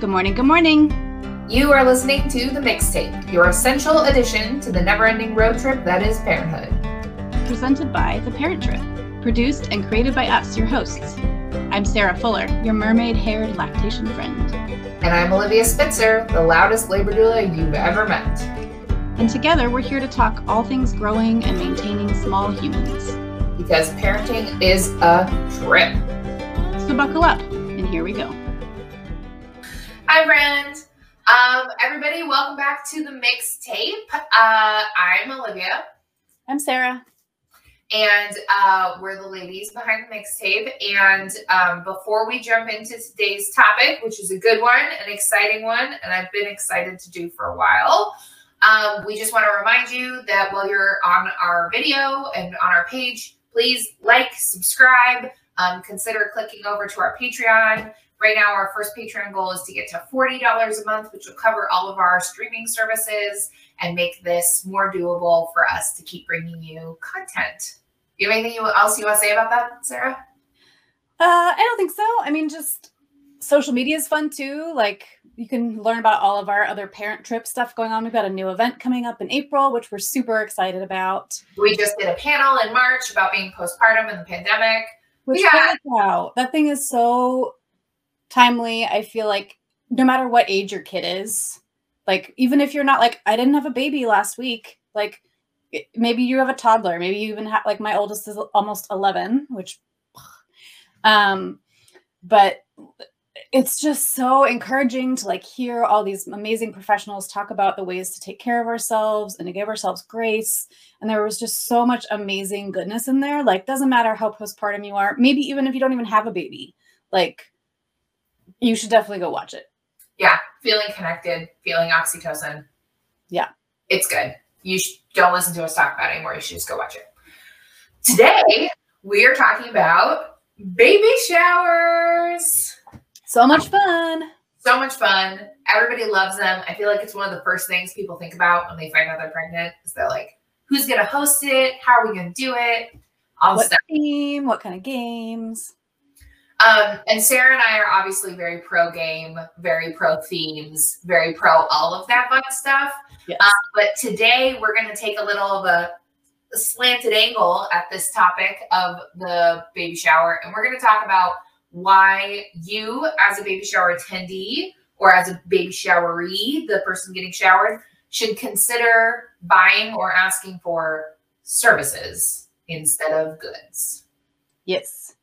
Good morning, good morning. You are listening to The Mixtape, your essential addition to the never ending road trip that is parenthood. Presented by The Parent Trip, produced and created by us, your hosts. I'm Sarah Fuller, your mermaid haired lactation friend. And I'm Olivia Spitzer, the loudest labor doula you've ever met. And together we're here to talk all things growing and maintaining small humans. Because parenting is a trip. So buckle up, and here we go. Hi, friend. Um, everybody, welcome back to the mixtape. Uh, I'm Olivia. I'm Sarah. And uh, we're the ladies behind the mixtape. And um, before we jump into today's topic, which is a good one, an exciting one, and I've been excited to do for a while, um, we just want to remind you that while you're on our video and on our page, please like, subscribe, um, consider clicking over to our Patreon. Right now, our first Patreon goal is to get to $40 a month, which will cover all of our streaming services and make this more doable for us to keep bringing you content. You have anything else you want to say about that, Sarah? Uh, I don't think so. I mean, just social media is fun too. Like you can learn about all of our other parent trip stuff going on. We've got a new event coming up in April, which we're super excited about. We just did a panel in March about being postpartum and the pandemic. Which yeah. wow, that thing is so timely. I feel like no matter what age your kid is, like even if you're not like I didn't have a baby last week, like maybe you have a toddler, maybe you even have like my oldest is almost 11, which um but it's just so encouraging to like hear all these amazing professionals talk about the ways to take care of ourselves and to give ourselves grace and there was just so much amazing goodness in there like doesn't matter how postpartum you are maybe even if you don't even have a baby like you should definitely go watch it. Yeah, feeling connected, feeling oxytocin. Yeah, it's good. You sh- don't listen to us talk about it anymore. You should just go watch it. Today we are talking about baby showers. So much fun. So much fun. Everybody loves them. I feel like it's one of the first things people think about when they find out they're pregnant. Is they're like, "Who's gonna host it? How are we gonna do it? All what stuff. theme? What kind of games?" Um, and Sarah and I are obviously very pro game, very pro themes, very pro all of that fun stuff. Yes. Um, but today we're going to take a little of a, a slanted angle at this topic of the baby shower. And we're going to talk about why you, as a baby shower attendee or as a baby showeree, the person getting showered, should consider buying or asking for services instead of goods. Yes.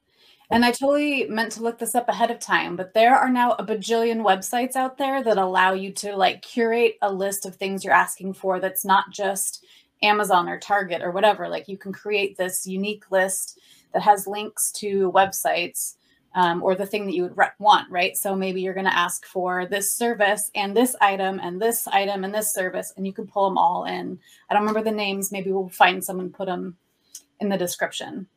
And I totally meant to look this up ahead of time, but there are now a bajillion websites out there that allow you to like curate a list of things you're asking for that's not just Amazon or Target or whatever. Like you can create this unique list that has links to websites um, or the thing that you would re- want, right? So maybe you're going to ask for this service and this item and this item and this service, and you can pull them all in. I don't remember the names. Maybe we'll find someone put them in the description.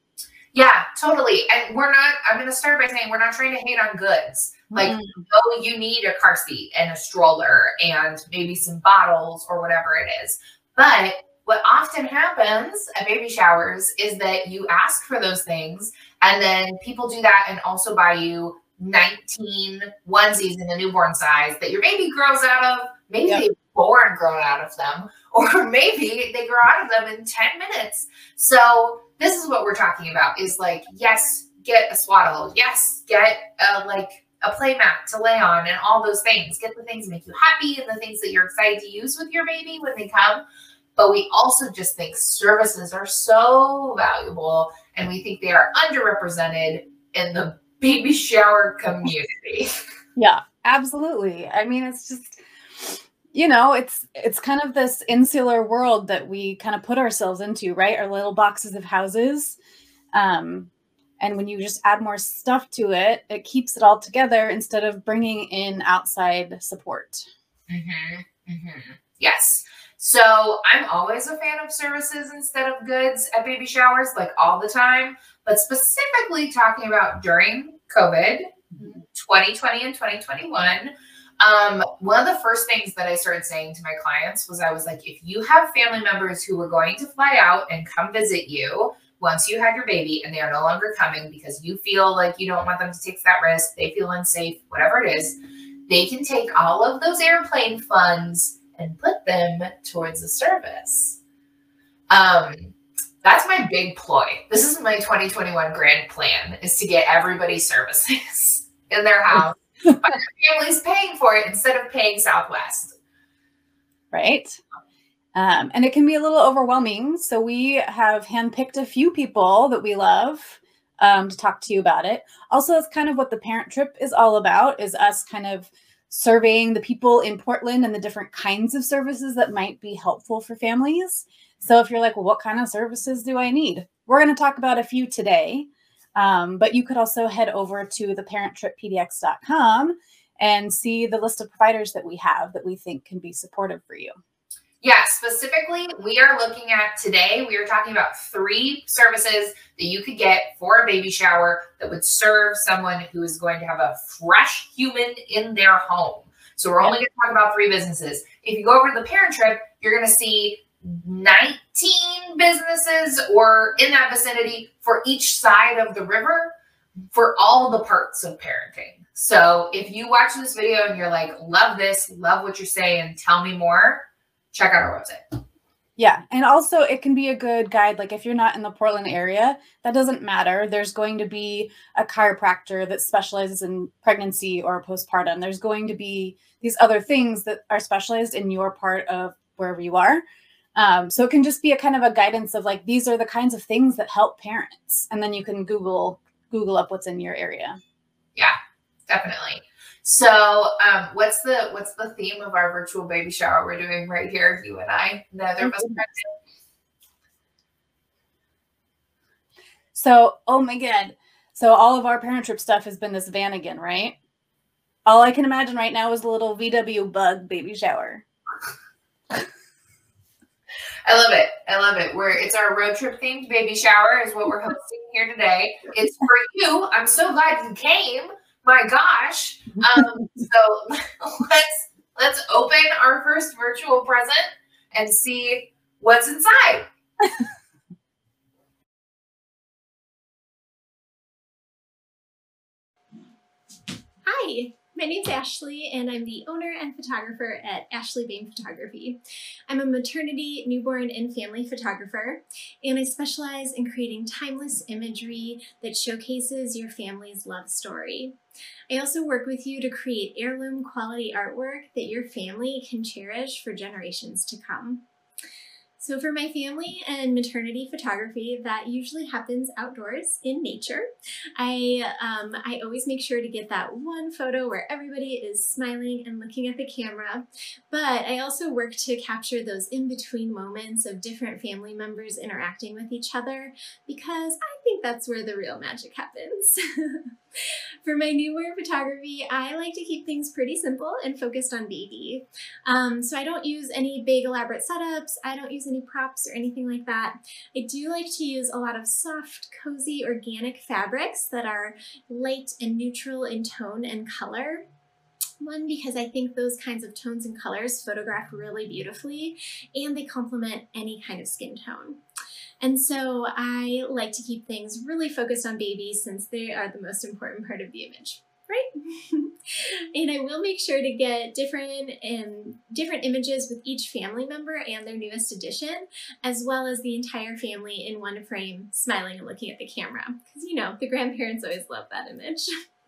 Yeah, totally. And we're not, I'm going to start by saying we're not trying to hate on goods. Like, mm. oh, you need a car seat and a stroller and maybe some bottles or whatever it is. But what often happens at baby showers is that you ask for those things and then people do that and also buy you 19 onesies in the newborn size that your baby grows out of. Maybe yep. they born grown out of them, or maybe they grow out of them in 10 minutes. So this is what we're talking about is like, yes, get a swaddle. Yes, get a, like a play mat to lay on and all those things. Get the things that make you happy and the things that you're excited to use with your baby when they come. But we also just think services are so valuable and we think they are underrepresented in the baby shower community. Yeah, absolutely. I mean, it's just you know it's it's kind of this insular world that we kind of put ourselves into right our little boxes of houses um and when you just add more stuff to it it keeps it all together instead of bringing in outside support mm-hmm, mm-hmm. yes so i'm always a fan of services instead of goods at baby showers like all the time but specifically talking about during covid 2020 mm-hmm. and 2021 um, one of the first things that I started saying to my clients was I was like, if you have family members who were going to fly out and come visit you once you had your baby and they are no longer coming because you feel like you don't want them to take that risk, they feel unsafe, whatever it is, they can take all of those airplane funds and put them towards the service. Um, that's my big ploy. This is my 2021 grand plan is to get everybody services in their house. but their family's paying for it instead of paying Southwest. Right. Um, and it can be a little overwhelming. So we have handpicked a few people that we love um, to talk to you about it. Also, that's kind of what the parent trip is all about is us kind of surveying the people in Portland and the different kinds of services that might be helpful for families. So if you're like, well, what kind of services do I need? We're going to talk about a few today. Um, but you could also head over to theparenttrippdx.com and see the list of providers that we have that we think can be supportive for you. Yeah, specifically, we are looking at today, we are talking about three services that you could get for a baby shower that would serve someone who is going to have a fresh human in their home. So we're only going to talk about three businesses. If you go over to the parent trip, you're going to see 19 businesses or in that vicinity for each side of the river for all the parts of parenting. So if you watch this video and you're like, love this, love what you're saying, tell me more, check out our website. Yeah. And also, it can be a good guide. Like, if you're not in the Portland area, that doesn't matter. There's going to be a chiropractor that specializes in pregnancy or postpartum. There's going to be these other things that are specialized in your part of wherever you are. Um, so it can just be a kind of a guidance of like, these are the kinds of things that help parents. And then you can Google, Google up what's in your area. Yeah, definitely. So, um, what's the what's the theme of our virtual baby shower we're doing right here, you and I? Neither of us So, oh my god. So all of our parent trip stuff has been this van again, right? All I can imagine right now is a little VW bug baby shower. I love it. I love it. We're it's our road trip themed baby shower is what we're hosting here today. It's for you. I'm so glad you came my gosh. Um, so let's let's open our first virtual present and see what's inside. Hi, my name's Ashlie, and I'm the owner and photographer at Ashlie Behm Photography. I'm a maternity, newborn, and family photographer, and I specialize in creating timeless imagery that showcases your family's love story. I also work with you to create heirloom quality artwork that your family can cherish for generations to come. So for my family and maternity photography, that usually happens outdoors in nature. I, um, I always make sure to get that one photo where everybody is smiling and looking at the camera. But I also work to capture those in-between moments of different family members interacting with each other because I think that's where the real magic happens. For my newborn photography, I like to keep things pretty simple and focused on baby. Um, so I don't use any big elaborate setups. I don't use any props or anything like that. I do like to use a lot of soft, cozy, organic fabrics that are light and neutral in tone and color. One, because I think those kinds of tones and colors photograph really beautifully and they complement any kind of skin tone. And so I like to keep things really focused on babies since they are the most important part of the image right? and I will make sure to get different and different images with each family member and their newest addition, as well as the entire family in one frame, smiling and looking at the camera. Because you know, the grandparents always love that image.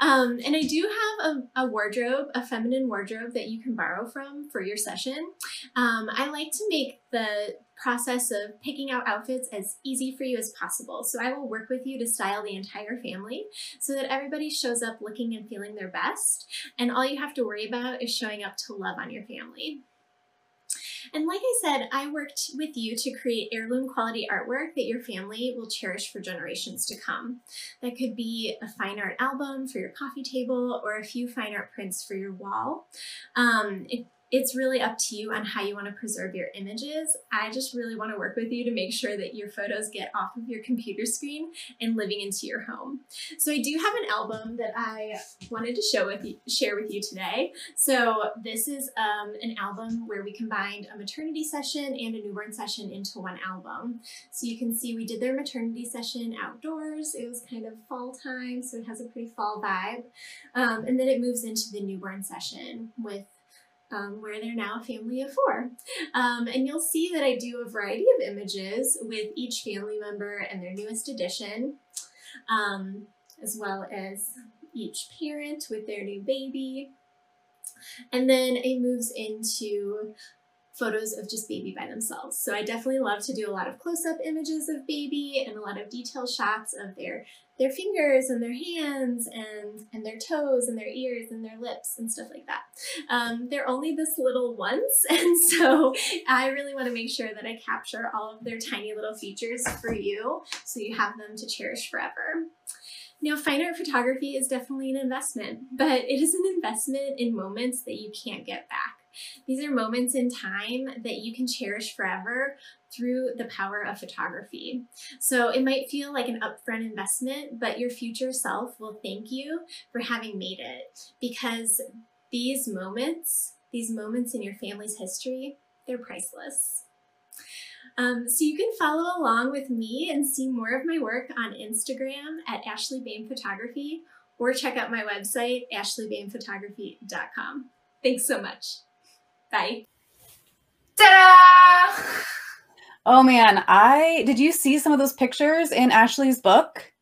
um, and I do have a, a, wardrobe, a feminine wardrobe that you can borrow from for your session. Um, I like to make the process of picking out outfits as easy for you as possible. So I will work with you to style the entire family so that everybody shows up looking and feeling their best. And all you have to worry about is showing up to love on your family. And like I said, I worked with you to create heirloom quality artwork that your family will cherish for generations to come. That could be a fine art album for your coffee table or a few fine art prints for your wall. Um, it, it's really up to you on how you want to preserve your images. I just really want to work with you to make sure that your photos get off of your computer screen and living into your home. So I do have an album that I wanted to show with you, share with you today. So this is um, an album where we combined a maternity session and a newborn session into one album. So you can see we did their maternity session outdoors. It was kind of fall time, so it has a pretty fall vibe. Um, and then it moves into the newborn session with um, where they're now a family of four. Um, and you'll see that I do a variety of images with each family member and their newest addition, um, as well as each parent with their new baby. And then it moves into photos of just baby by themselves. So I definitely love to do a lot of close-up images of baby and a lot of detail shots of their their fingers and their hands and and their toes and their ears and their lips and stuff like that. Um, they're only this little once, and so I really want to make sure that I capture all of their tiny little features for you, so you have them to cherish forever. Now, fine art photography is definitely an investment, but it is an investment in moments that you can't get back. These are moments in time that you can cherish forever through the power of photography. So it might feel like an upfront investment, but your future self will thank you for having made it because these moments, these moments in your family's history, they're priceless. Um, so you can follow along with me and see more of my work on Instagram at Ashlie Behm Photography or check out my website, ashliebehmphotography.com. Thanks so much. Bye. Ta-da! Oh man, I did you see some of those pictures in Ashlie's book?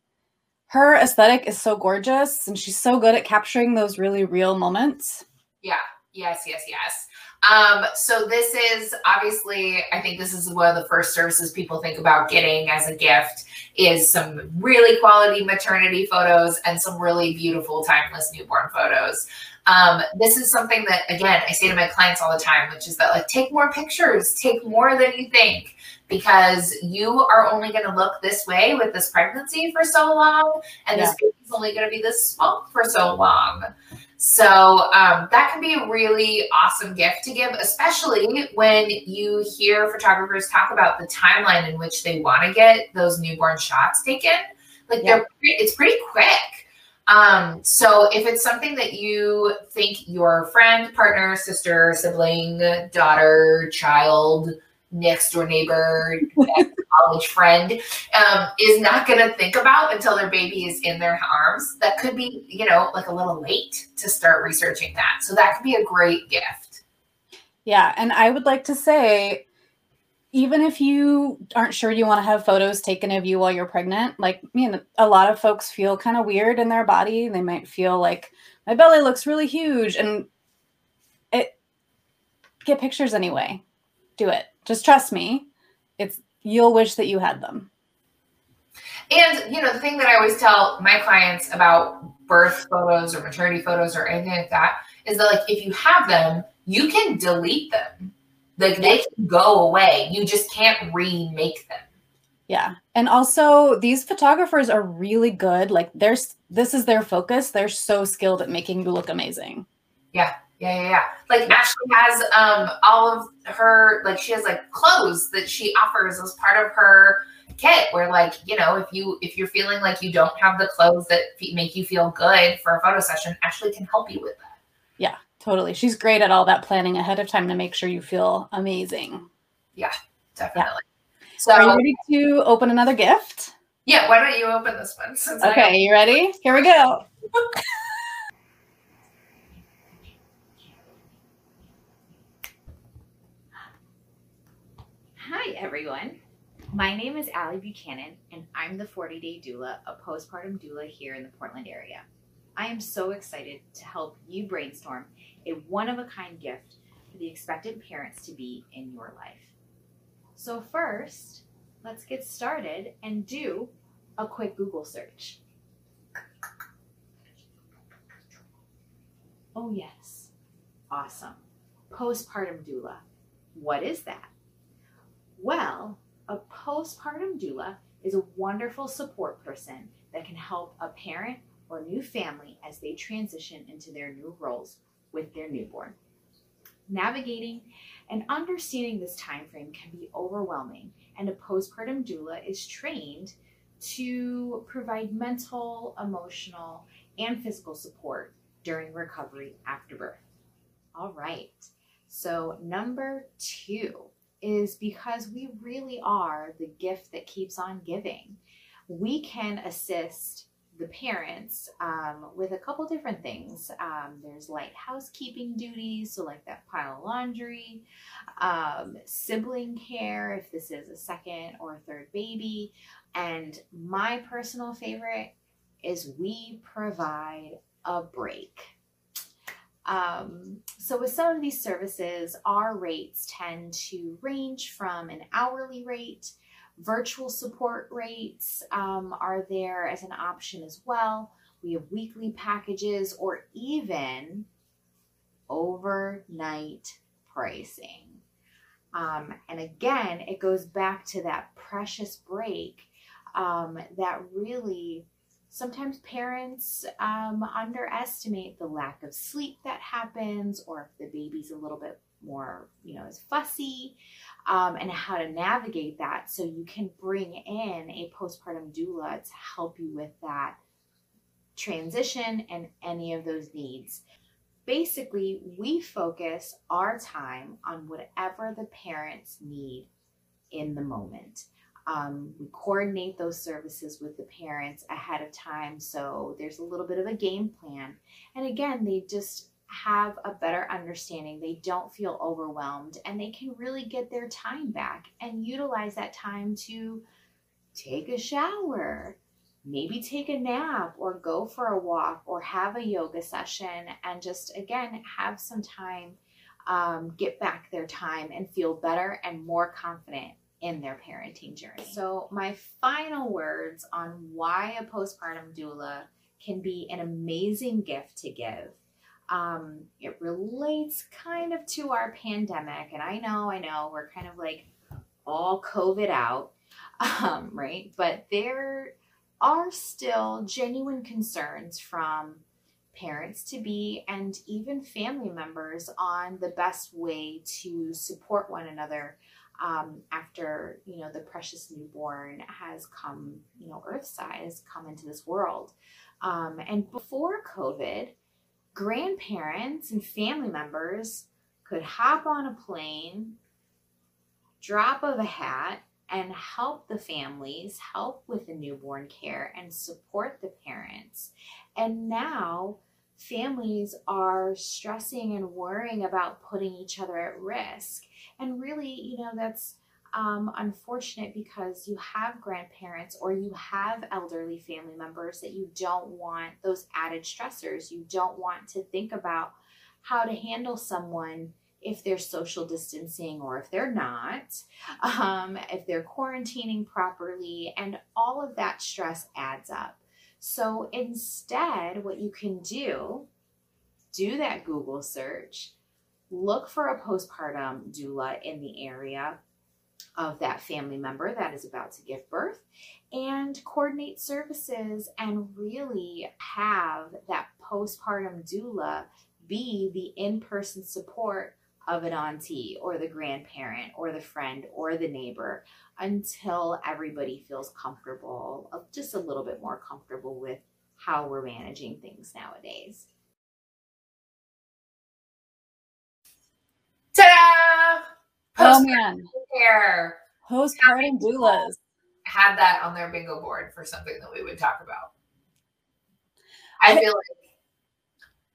Her aesthetic is so gorgeous and she's so good at capturing those really real moments. Yeah. Yes, yes, yes. Um, so this is obviously, I think this is one of the first services people think about getting as a gift is some really quality maternity photos and some really beautiful timeless newborn photos. Um, this is something that, again, I say to my clients all the time, which is that like, take more pictures, take more than you think, because you are only going to look this way with this pregnancy for so long, and yeah. this baby's only going to be this small for so long. So um, that can be a really awesome gift to give, especially when you hear photographers talk about the timeline in which they want to get those newborn shots taken. Like yeah. they're, it's pretty quick. Um, so if it's something that you think your friend, partner, sister, sibling, daughter, child, next door neighbor, college friend um, is not going to think about until their baby is in their arms, that could be, you know, like a little late to start researching that. So that could be a great gift. Yeah. And I would like to say, even if you aren't sure you want to have photos taken of you while you're pregnant, like me and a lot of folks feel kind of weird in their body. They might feel like my belly looks really huge and it get pictures anyway. Do it. Just trust me. It's you'll wish that you had them. And you know, the thing that I always tell my clients about birth photos or maternity photos or anything like that is that like if you have them, you can delete them like they can go away. You just can't remake them. Yeah. And also these photographers are really good. Like there's this is their focus. They're so skilled at making you look amazing. Yeah. Yeah, yeah, yeah. Like Ashlie has um all of her like she has like clothes that she offers as part of her kit where like you know if you if you're feeling like you don't have the clothes that make you feel good for a photo session ashlie can help you with that yeah Totally. She's great at all that planning ahead of time to make sure you feel amazing. Yeah, definitely. Yeah. So are you ready to open another gift? Yeah, why don't you open this one? okay, you ready? Here we go. Hi, everyone. My name is Ali Buchanan, and I'm the 40 Day Doula, a postpartum doula here in the Portland area. I am so excited to help you brainstorm a one of a kind gift for the expectant parents to be in your life. So, first, let's get started and do a quick Google search. Oh, yes. Awesome. Postpartum doula. What is that? Well, a postpartum doula is a wonderful support person that can help a parent or new family as they transition into their new roles with their newborn. navigating and understanding this time frame can be overwhelming, and a postpartum doula is trained to provide mental, emotional, and physical support during recovery after birth. All right. So, number two is because we really are the gift that keeps on giving. We can assist the parents um, with a couple different things. Um, there's light housekeeping duties, so like that pile of laundry, um, sibling care if this is a second or third baby, and my personal favorite is we provide a break. Um, so, with some of these services, our rates tend to range from an hourly rate. Virtual support rates um, are there as an option as well. We have weekly packages or even overnight pricing. Um, and again, it goes back to that precious break um, that really sometimes parents um, underestimate the lack of sleep that happens or if the baby's a little bit more you know is fussy um, and how to navigate that. So you can bring in a postpartum doula to help you with that transition and any of those needs. Basically we focus our time on whatever the parents need in the moment um, we coordinate those services with the parents ahead of time. So there's a little bit of a game plan. And again, they just have a better understanding. They don't feel overwhelmed and they can really get their time back and utilize that time to take a shower, maybe take a nap or go for a walk or have a yoga session and just again have some time um, get back their time and feel better and more confident in their parenting journey. So, my final words on why a postpartum doula can be an amazing gift to give. Um, it relates kind of to our pandemic, and I know, I know, we're kind of like all COVID out, um, right? But there are still genuine concerns from parents to be and even family members on the best way to support one another um, after you know the precious newborn has come you know Earth size, come into this world. Um, and before covid grandparents and family members could hop on a plane drop of a hat and help the families help with the newborn care and support the parents. And now families are stressing and worrying about putting each other at risk. And really, you know, that's um, unfortunate because you have grandparents or you have elderly family members that you don't want those added stressors. You don't want to think about how to handle someone if they're social distancing or if they're not, um, if they're quarantining properly, and all of that stress adds up. So instead, what you can do, do that Google search, look for a postpartum doula in the area of that family member that is about to give birth and coordinate services and really have that postpartum doula be the in person support of an auntie or the grandparent or the friend or the neighbor until everybody feels comfortable, just a little bit more comfortable with how we're managing things nowadays. Ta-da! Oh man, Care. postpartum doulas. Had that on their bingo board for something that we would talk about. I feel like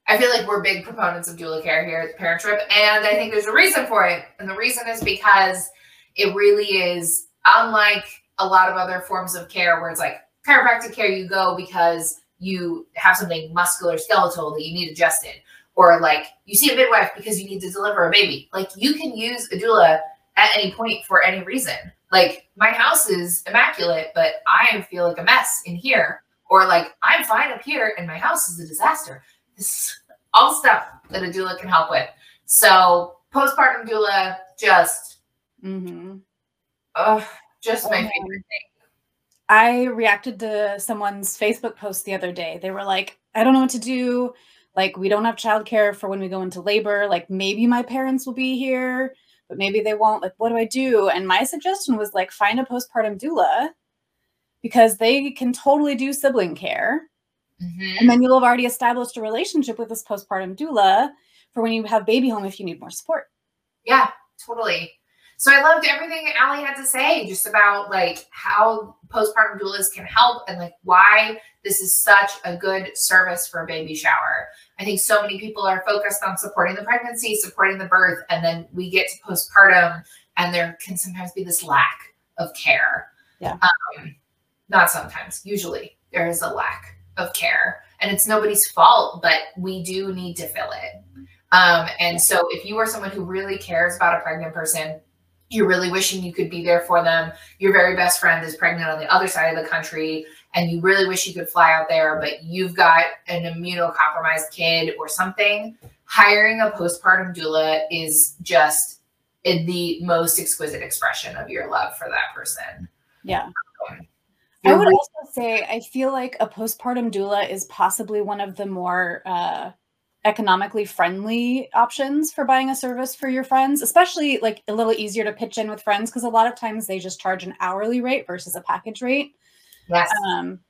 I feel like we're big proponents of doula care here at the Parent Trip, and I think there's a reason for it. And the reason is because it really is unlike a lot of other forms of care where it's like chiropractic care, you go because you have something muscular skeletal that you need adjusted, or like you see a midwife because you need to deliver a baby. Like you can use a doula at any point for any reason. Like my house is immaculate, but I feel like a mess in here, or like I'm fine up here and my house is a disaster. All stuff that a doula can help with. So postpartum doula, just, Mm-hmm. uh, just Oh, my man. favorite thing. I reacted to someone's Facebook post the other day. They were like, I don't know what to do. Like, we don't have childcare for when we go into labor. Like, maybe my parents will be here, but maybe they won't. Like, what do I do? And my suggestion was like, find a postpartum doula because they can totally do sibling care. Mm-hmm. And then you'll have already established a relationship with this postpartum doula for when you have baby home if you need more support. Yeah, totally. So I loved everything Ali had to say just about like how postpartum doulas can help and like why this is such a good service for a baby shower. I think so many people are focused on supporting the pregnancy, supporting the birth, and then we get to postpartum and there can sometimes be this lack of care. Yeah. Um, not sometimes, usually there is a lack of care and it's nobody's fault, but we do need to fill it. Um, and so if you are someone who really cares about a pregnant person, you're really wishing you could be there for them. Your very best friend is pregnant on the other side of the country, and you really wish you could fly out there, but you've got an immunocompromised kid or something. Hiring a postpartum doula is just the most exquisite expression of your love for that person. Yeah. Um, I would also say I feel like a postpartum doula is possibly one of the more uh, economically friendly options for buying a service for your friends, especially like a little easier to pitch in with friends because a lot of times they just charge an hourly rate versus a package rate. Yes. Um,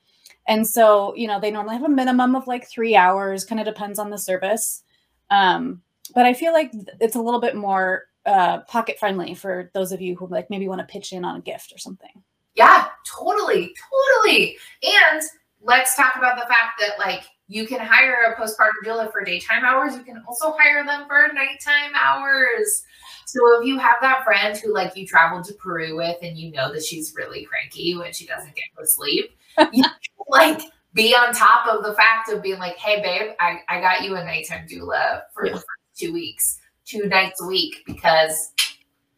and so, you know, they normally have a minimum of like three hours, kind of depends on the service. Um, but I feel like it's a little bit more uh, pocket friendly for those of you who like maybe want to pitch in on a gift or something. Yeah, totally, totally. And let's talk about the fact that like you can hire a postpartum doula for daytime hours. You can also hire them for nighttime hours. So if you have that friend who like you traveled to Peru with and you know that she's really cranky when she doesn't get to sleep, you can, like be on top of the fact of being like, hey babe, I, I got you a nighttime doula for yeah. two weeks, two nights a week because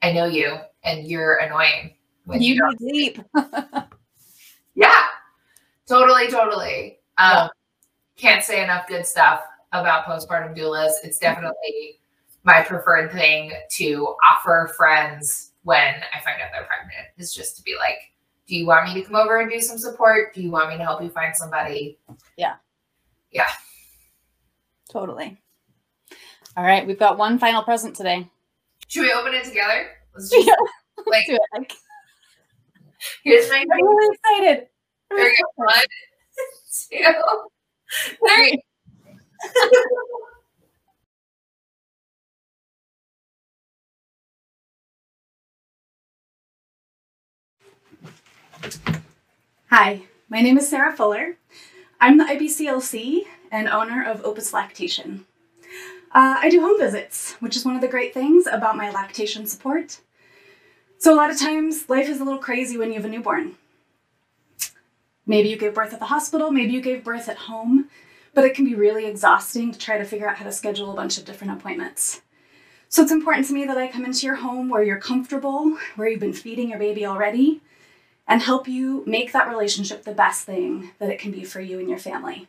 I know you and you're annoying. When you, need sleep. yeah. Totally, totally. Um, yeah can't say enough good stuff about postpartum doulas. It's definitely my preferred thing to offer friends when I find out they're pregnant is just to be like, do you want me to come over and do some support? Do you want me to help you find somebody? Yeah. Yeah. Totally. All right. We've got one final present today. Should we open it together? Let's just, yeah. Like, it. Here's my. I'm really excited. There you go. One, Hi, my name is Sarah Fuller. I'm the IBCLC and owner of Opus Lactation. Uh, I do home visits, which is one of the great things about my lactation support. So, a lot of times, life is a little crazy when you have a newborn. Maybe you gave birth at the hospital, maybe you gave birth at home, but it can be really exhausting to try to figure out how to schedule a bunch of different appointments. So it's important to me that I come into your home where you're comfortable, where you've been feeding your baby already, and help you make that relationship the best thing that it can be for you and your family.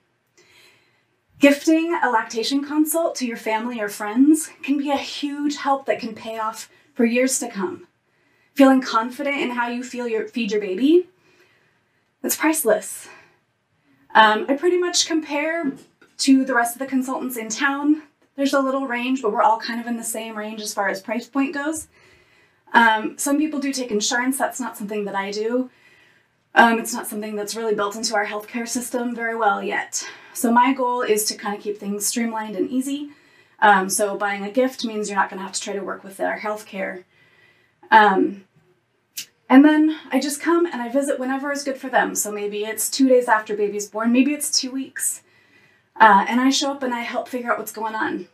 Gifting a lactation consult to your family or friends can be a huge help that can pay off for years to come. Feeling confident in how you feel your, feed your baby, that's priceless. Um, I pretty much compare to the rest of the consultants in town. There's a little range, but we're all kind of in the same range as far as price point goes. Um, some people do take insurance. That's not something that I do. Um, it's not something that's really built into our healthcare system very well yet. So my goal is to kind of keep things streamlined and easy. Um, so buying a gift means you're not going to have to try to work with our healthcare. Um, and then I just come and I visit whenever is good for them. So maybe it's two days after baby's born, maybe it's two weeks. Uh, and I show up and I help figure out what's going on.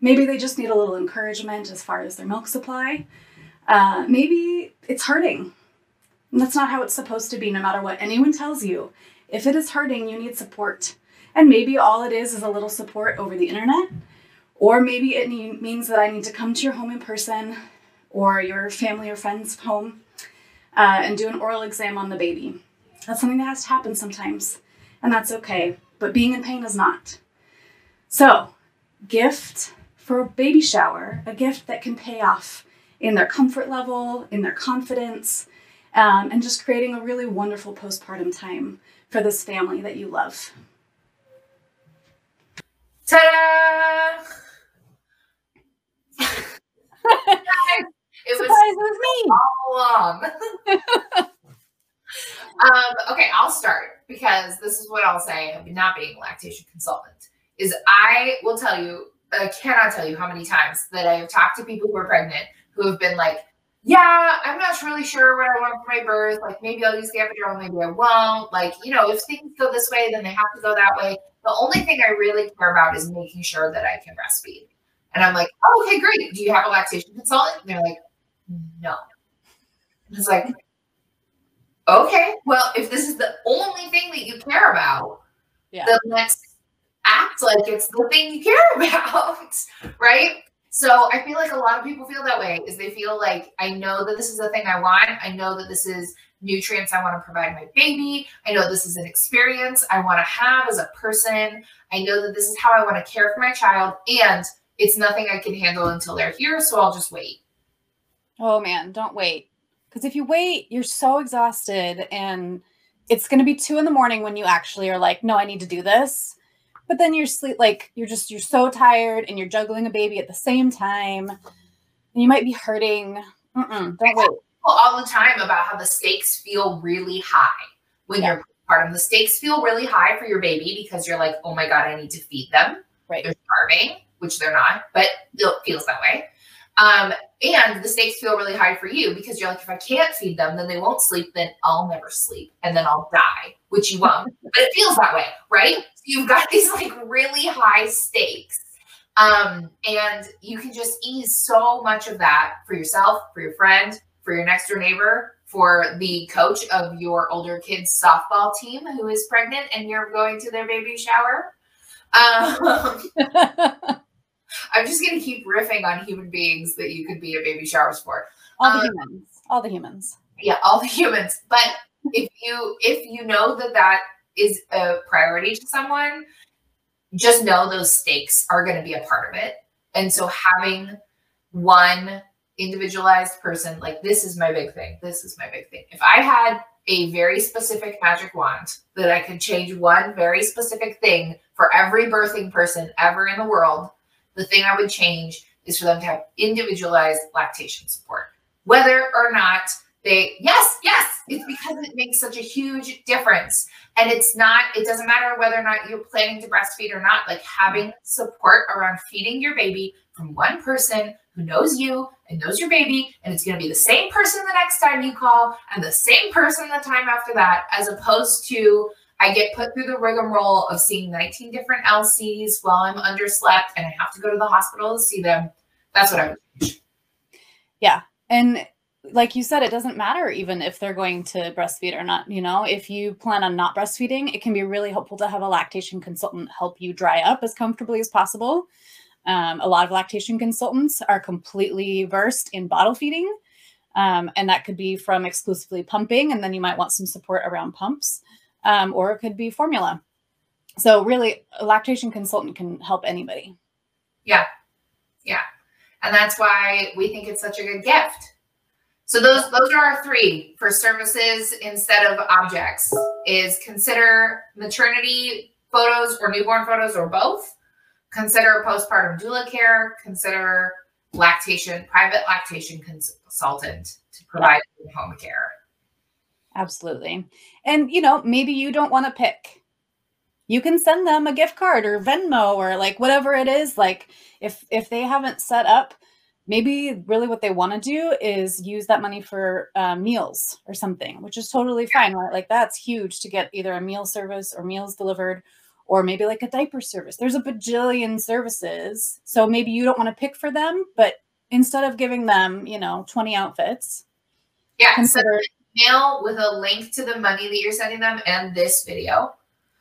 Maybe they just need a little encouragement as far as their milk supply. Uh, maybe it's hurting. And that's not how it's supposed to be, no matter what anyone tells you. If it is hurting, you need support. And maybe all it is is a little support over the internet. Or maybe it means that I need to come to your home in person or your family or friend's home uh, and do an oral exam on the baby. That's something that has to happen sometimes, and that's okay, but being in pain is not. So, gift for a baby shower, a gift that can pay off in their comfort level, in their confidence, um, and just creating a really wonderful postpartum time for this family that you love. Ta da! Ta-da! wrong. um, okay, I'll start because this is what I'll say, of not being a lactation consultant, is I will tell you, I cannot tell you how many times that I have talked to people who are pregnant who have been like, yeah, I'm not really sure what I want for my birth. Like maybe I'll use the epidural, maybe I won't. Like, you know, if things go this way, then they have to go that way. The only thing I really care about is making sure that I can breastfeed. And I'm like, oh, okay, great. Do you have a lactation consultant? And they're like, no. And it's like, okay, well, if this is the only thing that you care about, yeah. then let's act like it's the thing you care about, right? So I feel like a lot of people feel that way is they feel like I know that this is the thing I want. I know that this is nutrients I want to provide my baby. I know this is an experience I want to have as a person. I know that this is how I want to care for my child and it's nothing I can handle until they're here, so I'll just wait. Oh man, don't wait. Because if you wait, you're so exhausted and it's going to be two in the morning when you actually are like, no, I need to do this. But then you're sleep like you're just you're so tired and you're juggling a baby at the same time, and you might be hurting. Mm-mm, don't wait. All the time about how the stakes feel really high when yeah. you're postpartum. The stakes feel really high for your baby because you're like, oh my god, I need to feed them. Right. They're starving, which they're not, but it feels that way. Um, and the stakes feel really high for you because you're like, if I can't feed them, then they won't sleep, then I'll never sleep and then I'll die, which you won't. but it feels that way, right? So you've got these like really high stakes. Um, and you can just ease so much of that for yourself, for your friend, for your next door neighbor, for the coach of your older kids softball team who is pregnant and you're going to their baby shower. Um, I'm just going to keep riffing on human beings that you could be a baby showers for. All the um, humans. All the humans. Yeah, all the humans. But if you if you know that that is a priority to someone, just know those stakes are going to be a part of it. And so having one individualized person like this is my big thing. This is my big thing. If I had a very specific magic wand that I could change one very specific thing for every birthing person ever in the world, the thing I would change is for them to have individualized lactation support. Whether or not they, yes, yes, it's because it makes such a huge difference. And it's not, it doesn't matter whether or not you're planning to breastfeed or not, like having support around feeding your baby from one person who knows you and knows your baby. And it's going to be the same person the next time you call and the same person the time after that, as opposed to I get put through the rigmarole of seeing 19 different LCs while I'm underslept and I have to go to the hospital to see them. That's what I would change. Yeah. And like you said, it doesn't matter even if they're going to breastfeed or not. You know, if you plan on not breastfeeding, it can be really helpful to have a lactation consultant help you dry up as comfortably as possible. Um, a lot of lactation consultants are completely versed in bottle feeding. Um, and that could be from exclusively pumping, and then you might want some support around pumps um, or it could be formula. So really, a lactation consultant can help anybody. Yeah, yeah, and that's why we think it's such a good gift. So those those are our three for services instead of objects. Is consider maternity photos or newborn photos or both. Consider postpartum doula care. Consider lactation private lactation consultant to provide home care. Absolutely. And, you know, maybe you don't want to pick. You can send them a gift card or Venmo or like whatever it is. Like if if they haven't set up, maybe really what they want to do is use that money for uh, meals or something, which is totally fine, right? Like that's huge to get either a meal service or meals delivered or maybe like a diaper service. There's a bajillion services. So maybe you don't want to pick for them, but instead of giving them, you know, 20 outfits, yeah, consider email with a link to the money that you're sending them and this video.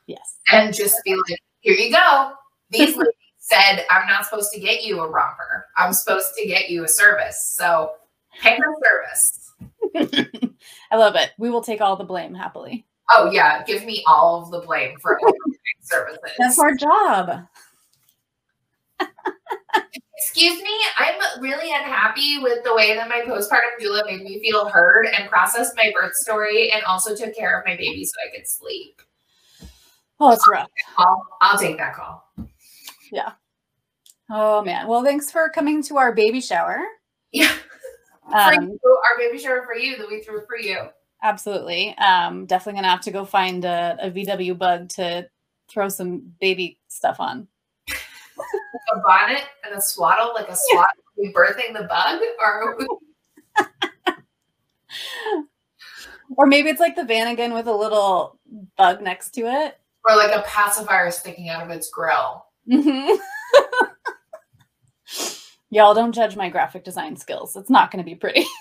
Yes. And just be like, here you go. These ladies said I'm not supposed to get you a romper. I'm supposed to get you a service. So pick a service. I love it. We will take all the blame happily. Oh yeah, give me all of the blame for services. That's our job. Excuse me, I'm really unhappy with the way that my postpartum doula made me feel heard and processed my birth story and also took care of my baby so I could sleep. Oh, it's rough. I'll, I'll take that call. Yeah. Oh man. Well, thanks for coming to our baby shower. Yeah. Um, you, our baby shower for you that we threw for you. absolutely. Um, definitely gonna have to go find a, a VW bug to throw some baby stuff on. A bonnet and a swaddle, like a swaddle. We birthing the bug, or Or maybe it's like the Vanagon with a little bug next to it. or like a pacifier sticking out of its grill. Mhm. Y'all don't judge my graphic design skills. It's not going to be pretty.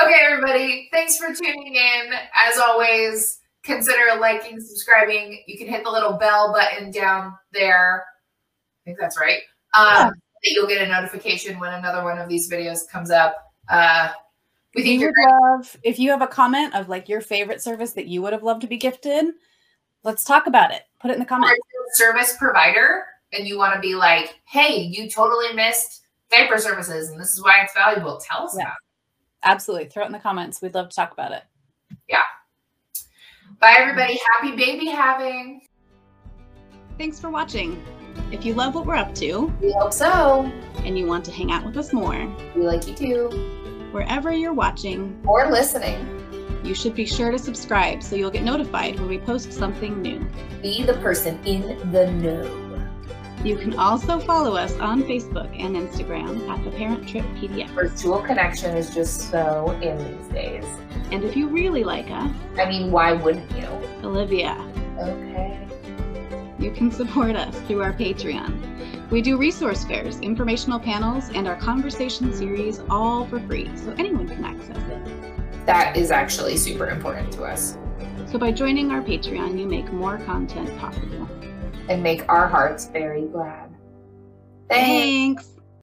Okay, everybody, thanks for tuning in. As always, consider liking, subscribing. You can hit the little bell button down there. I think that's right. Um, Yeah. You'll get a notification when another one of these videos comes up. Uh, we think you're love if you have a comment of like your favorite service that you would have loved to be gifted. Let's talk about it. Put it in the comments. if you're a service provider and you want to be like, hey, you totally missed diaper services and this is why it's valuable. Tell us Yeah. about it. Absolutely. Throw it in the comments. We'd love to talk about it. Bye, everybody. Happy baby having. Thanks for watching. If you love what we're up to We hope so. and you want to hang out with us more, We like you too. wherever you're watching, Or listening. you should be sure to subscribe so you'll get notified when we post something new. Be the person in the know. You can also follow us on Facebook and Instagram at the Parent Trip PDX. Virtual connection is just so in these days. And if you really like us, I mean, why wouldn't you? Olivia, Okay. you can support us through our Patreon. We do resource fairs, informational panels, and our conversation series all for free, so anyone can access it. That is actually super important to us So by joining our Patreon, you make more content possible. And make our hearts very glad. Thanks. Thanks.